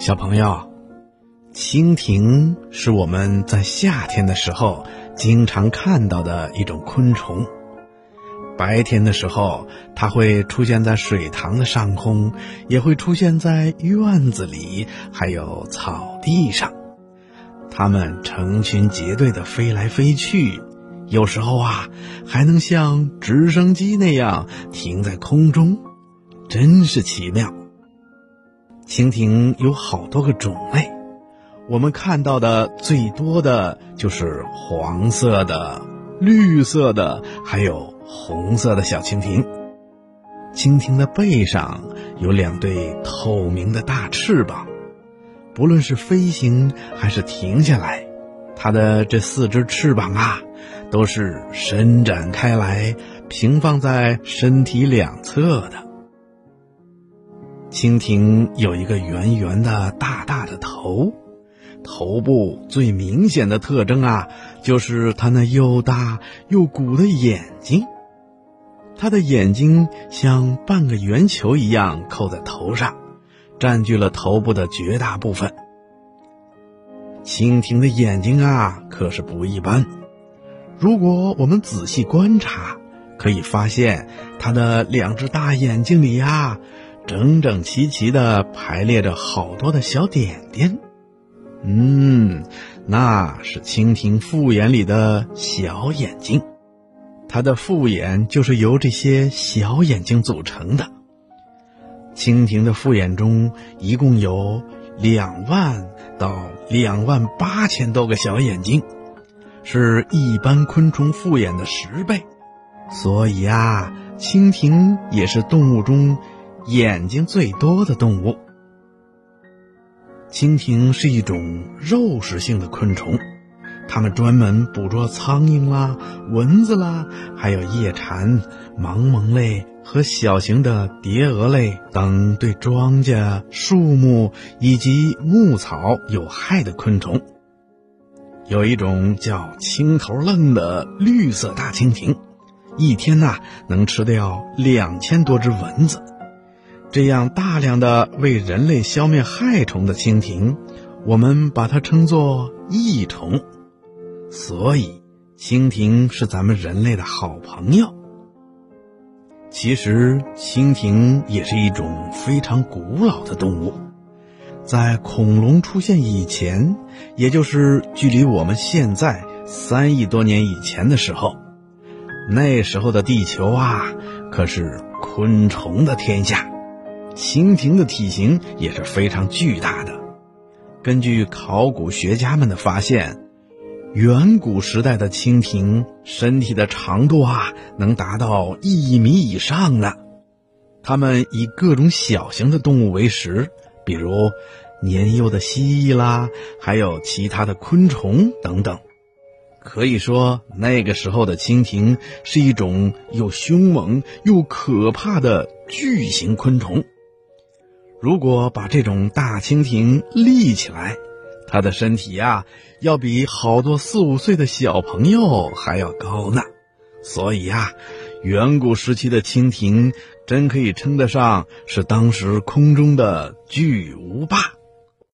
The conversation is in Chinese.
小朋友，蜻蜓是我们在夏天的时候经常看到的一种昆虫。白天的时候，它会出现在水塘的上空，也会出现在院子里，还有草地上。它们成群结队的飞来飞去，有时候啊，还能像直升机那样停在空中，真是奇妙。蜻蜓有好多个种类，我们看到的最多的就是黄色的、绿色的，还有红色的小蜻蜓。蜻蜓的背上有两对透明的大翅膀，不论是飞行还是停下来，它的这四只翅膀啊，都是伸展开来，平放在身体两侧的。蜻蜓有一个圆圆的、大大的头，头部最明显的特征啊，就是它那又大又鼓的眼睛。它的眼睛像半个圆球一样扣在头上，占据了头部的绝大部分。蜻蜓的眼睛啊，可是不一般。如果我们仔细观察，可以发现它的两只大眼睛里呀。整整齐齐地排列着好多的小点点，嗯，那是蜻蜓复眼里的小眼睛，它的复眼就是由这些小眼睛组成的。蜻蜓的复眼中一共有两万到两万八千多个小眼睛，是一般昆虫复眼的十倍，所以啊，蜻蜓也是动物中。眼睛最多的动物，蜻蜓是一种肉食性的昆虫，它们专门捕捉苍蝇啦、蚊子啦，还有夜蝉、芒蒙类和小型的蝶蛾类等对庄稼、树木以及牧草有害的昆虫。有一种叫青头愣的绿色大蜻蜓，一天呐能吃掉两千多只蚊子。这样大量的为人类消灭害虫的蜻蜓，我们把它称作益虫。所以，蜻蜓是咱们人类的好朋友。其实，蜻蜓也是一种非常古老的动物，在恐龙出现以前，也就是距离我们现在三亿多年以前的时候，那时候的地球啊，可是昆虫的天下。蜻蜓的体型也是非常巨大的。根据考古学家们的发现，远古时代的蜻蜓身体的长度啊，能达到一米以上呢。它们以各种小型的动物为食，比如年幼的蜥蜴啦，还有其他的昆虫等等。可以说，那个时候的蜻蜓是一种又凶猛又可怕的巨型昆虫。如果把这种大蜻蜓立起来，它的身体呀，要比好多四五岁的小朋友还要高呢。所以呀，远古时期的蜻蜓真可以称得上是当时空中的巨无霸。